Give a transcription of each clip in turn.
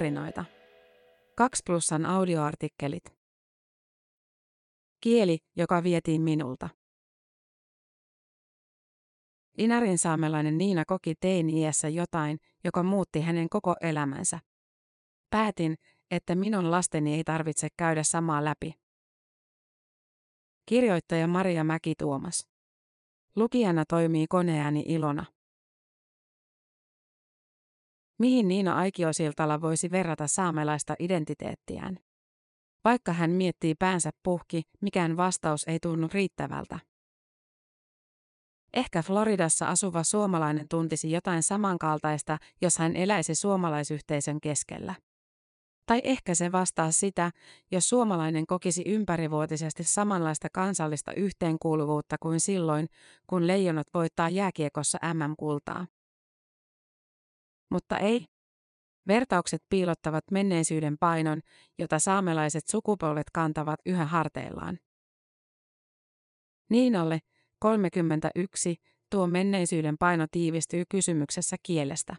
tarinoita. 2 plussan audioartikkelit. Kieli, joka vietiin minulta. Inarin saamelainen Niina koki teini-iässä jotain, joka muutti hänen koko elämänsä. Päätin, että minun lasteni ei tarvitse käydä samaa läpi. Kirjoittaja Maria Mäki-Tuomas. Lukijana toimii koneääni Ilona. Mihin Niina Aikiosiltala voisi verrata saamelaista identiteettiään? Vaikka hän miettii päänsä puhki, mikään vastaus ei tunnu riittävältä. Ehkä Floridassa asuva suomalainen tuntisi jotain samankaltaista, jos hän eläisi suomalaisyhteisön keskellä. Tai ehkä se vastaa sitä, jos suomalainen kokisi ympärivuotisesti samanlaista kansallista yhteenkuuluvuutta kuin silloin, kun leijonat voittaa jääkiekossa MM-kultaa. Mutta ei. Vertaukset piilottavat menneisyyden painon, jota saamelaiset sukupolvet kantavat yhä harteillaan. Niinalle, 31, tuo menneisyyden paino tiivistyy kysymyksessä kielestä.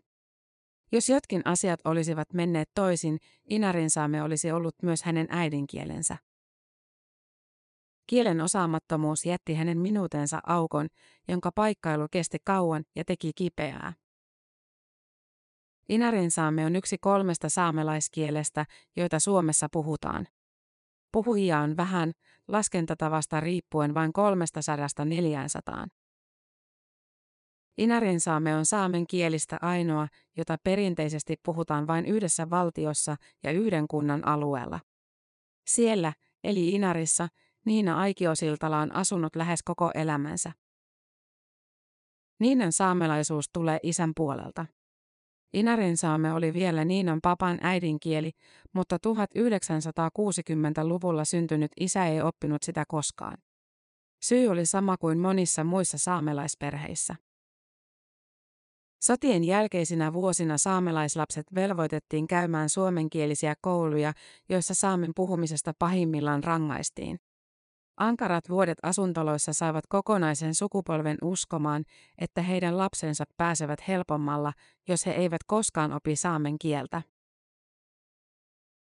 Jos jotkin asiat olisivat menneet toisin, Inarinsaame olisi ollut myös hänen äidinkielensä. Kielen osaamattomuus jätti hänen minuutensa aukon, jonka paikkailu kesti kauan ja teki kipeää. Inarinsaame on yksi kolmesta saamelaiskielestä, joita Suomessa puhutaan. Puhujia on vähän, laskentatavasta riippuen vain 300-400. Inarinsaame on saamen kielistä ainoa, jota perinteisesti puhutaan vain yhdessä valtiossa ja yhden kunnan alueella. Siellä, eli Inarissa, Niina Aikiosiltala on asunut lähes koko elämänsä. Niinan saamelaisuus tulee isän puolelta. Inarinsaame oli vielä Niinan papan äidinkieli, mutta 1960-luvulla syntynyt isä ei oppinut sitä koskaan. Syy oli sama kuin monissa muissa saamelaisperheissä. Sotien jälkeisinä vuosina saamelaislapset velvoitettiin käymään suomenkielisiä kouluja, joissa saamen puhumisesta pahimmillaan rangaistiin. Ankarat vuodet asuntoloissa saivat kokonaisen sukupolven uskomaan, että heidän lapsensa pääsevät helpommalla, jos he eivät koskaan opi saamen kieltä.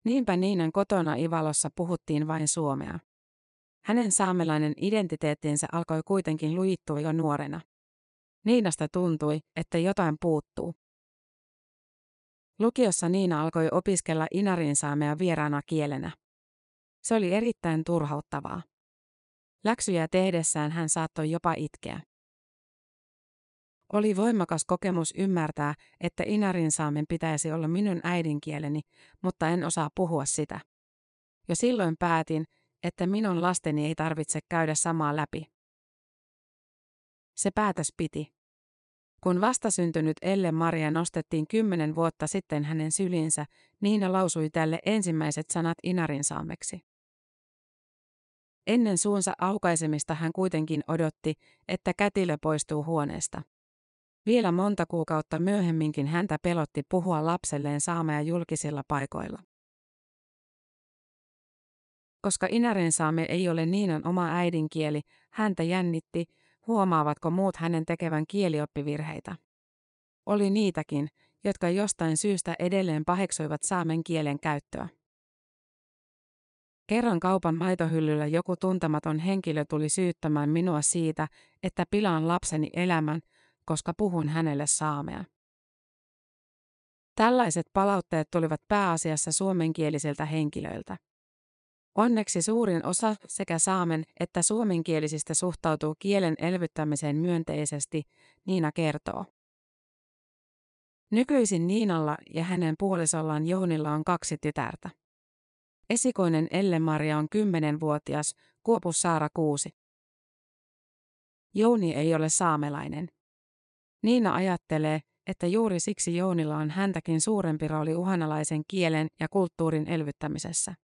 Niinpä Niinan kotona Ivalossa puhuttiin vain suomea. Hänen saamelainen identiteettinsä alkoi kuitenkin lujittua jo nuorena. Niinasta tuntui, että jotain puuttuu. Lukiossa Niina alkoi opiskella inarin saamea vieraana kielenä. Se oli erittäin turhauttavaa. Läksyjä tehdessään hän saattoi jopa itkeä. Oli voimakas kokemus ymmärtää, että inarin saamen pitäisi olla minun äidinkieleni, mutta en osaa puhua sitä. Jo silloin päätin, että minun lasteni ei tarvitse käydä samaa läpi. Se päätös piti. Kun vastasyntynyt Elle Maria nostettiin kymmenen vuotta sitten hänen sylinsä, Niina lausui tälle ensimmäiset sanat inarin saameksi. Ennen suunsa aukaisemista hän kuitenkin odotti, että kätilö poistuu huoneesta. Vielä monta kuukautta myöhemminkin häntä pelotti puhua lapselleen saamea julkisilla paikoilla. Koska Inarin saame ei ole Niinan oma äidinkieli, häntä jännitti, huomaavatko muut hänen tekevän kielioppivirheitä. Oli niitäkin, jotka jostain syystä edelleen paheksoivat saamen kielen käyttöä. Kerran kaupan maitohyllyllä joku tuntematon henkilö tuli syyttämään minua siitä, että pilaan lapseni elämän, koska puhun hänelle saamea. Tällaiset palautteet tulivat pääasiassa suomenkielisiltä henkilöiltä. Onneksi suurin osa sekä saamen että suomenkielisistä suhtautuu kielen elvyttämiseen myönteisesti, Niina kertoo. Nykyisin Niinalla ja hänen puolisollaan Jounilla on kaksi tytärtä. Esikoinen Elle-Maria on 10-vuotias, Kuopus Saara 6. Jouni ei ole saamelainen. Niina ajattelee, että juuri siksi Jounilla on häntäkin suurempi rooli uhanalaisen kielen ja kulttuurin elvyttämisessä.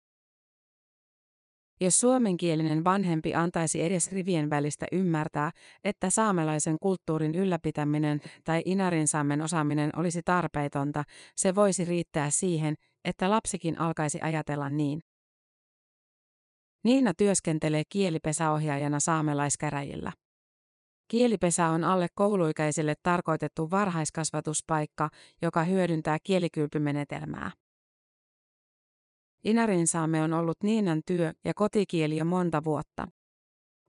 Jos suomenkielinen vanhempi antaisi edes rivien välistä ymmärtää, että saamelaisen kulttuurin ylläpitäminen tai inarinsaamen osaaminen olisi tarpeetonta, se voisi riittää siihen, että lapsikin alkaisi ajatella niin. Niina työskentelee kielipesäohjaajana saamelaiskäräjillä. Kielipesä on alle kouluikäisille tarkoitettu varhaiskasvatuspaikka, joka hyödyntää kielikylpymenetelmää. Inarinsaame on ollut Niinan työ ja kotikieli jo monta vuotta.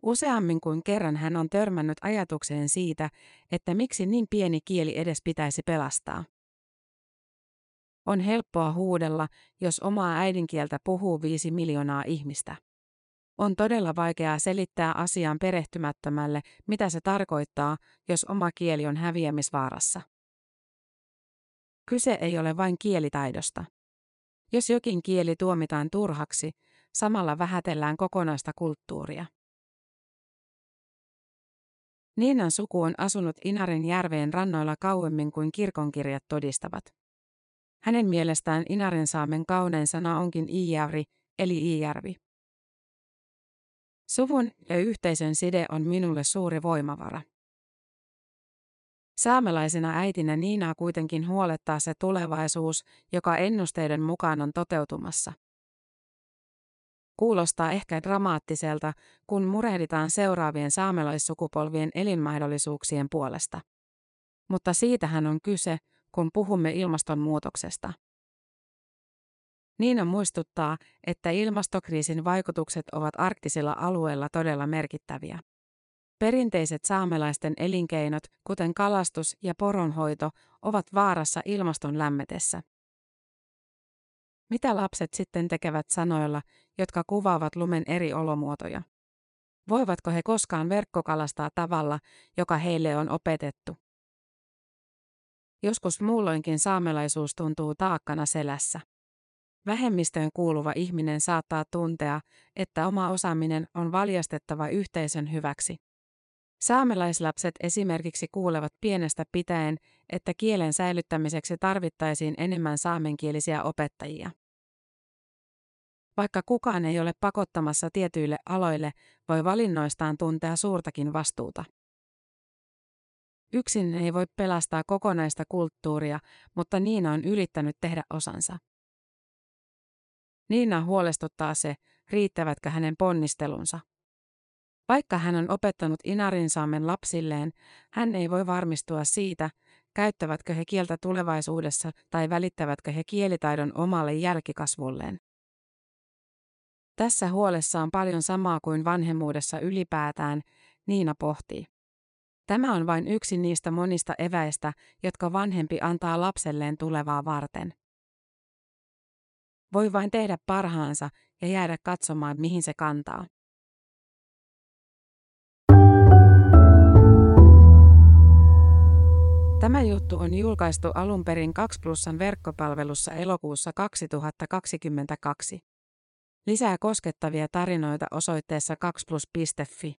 Useammin kuin kerran hän on törmännyt ajatukseen siitä, että miksi niin pieni kieli edes pitäisi pelastaa. On helppoa huudella, jos omaa äidinkieltä puhuu viisi miljoonaa ihmistä. On todella vaikeaa selittää asiaan perehtymättömälle, mitä se tarkoittaa, jos oma kieli on häviämisvaarassa. Kyse ei ole vain kielitaidosta. Jos jokin kieli tuomitaan turhaksi, samalla vähätellään kokonaista kulttuuria. Niinan suku on asunut Inarin järveen rannoilla kauemmin kuin kirkonkirjat todistavat. Hänen mielestään Inarin saamen kaunein sana onkin Iijärvi, eli Iijärvi. Suvun ja yhteisön side on minulle suuri voimavara. Saamelaisena äitinä Niinaa kuitenkin huolettaa se tulevaisuus, joka ennusteiden mukaan on toteutumassa. Kuulostaa ehkä dramaattiselta, kun murehditaan seuraavien saamelaissukupolvien elinmahdollisuuksien puolesta. Mutta siitähän on kyse, kun puhumme ilmastonmuutoksesta. Niina muistuttaa, että ilmastokriisin vaikutukset ovat arktisilla alueilla todella merkittäviä. Perinteiset saamelaisten elinkeinot, kuten kalastus ja poronhoito, ovat vaarassa ilmaston lämmetessä. Mitä lapset sitten tekevät sanoilla, jotka kuvaavat lumen eri olomuotoja? Voivatko he koskaan verkkokalastaa tavalla, joka heille on opetettu? Joskus muulloinkin saamelaisuus tuntuu taakkana selässä. Vähemmistöön kuuluva ihminen saattaa tuntea, että oma osaaminen on valjastettava yhteisön hyväksi. Saamelaislapset esimerkiksi kuulevat pienestä pitäen, että kielen säilyttämiseksi tarvittaisiin enemmän saamenkielisiä opettajia. Vaikka kukaan ei ole pakottamassa tietyille aloille, voi valinnoistaan tuntea suurtakin vastuuta. Yksin ei voi pelastaa kokonaista kulttuuria, mutta Niina on yrittänyt tehdä osansa. Niina huolestuttaa se, riittävätkö hänen ponnistelunsa. Vaikka hän on opettanut Inarinsaamen lapsilleen, hän ei voi varmistua siitä, käyttävätkö he kieltä tulevaisuudessa tai välittävätkö he kielitaidon omalle jälkikasvulleen. Tässä huolessa on paljon samaa kuin vanhemmuudessa ylipäätään, Niina pohtii. Tämä on vain yksi niistä monista eväistä, jotka vanhempi antaa lapselleen tulevaa varten. Voi vain tehdä parhaansa ja jäädä katsomaan, mihin se kantaa. Tämä juttu on julkaistu alun perin 2 plussan verkkopalvelussa elokuussa 2022. Lisää koskettavia tarinoita osoitteessa 2plus.fi.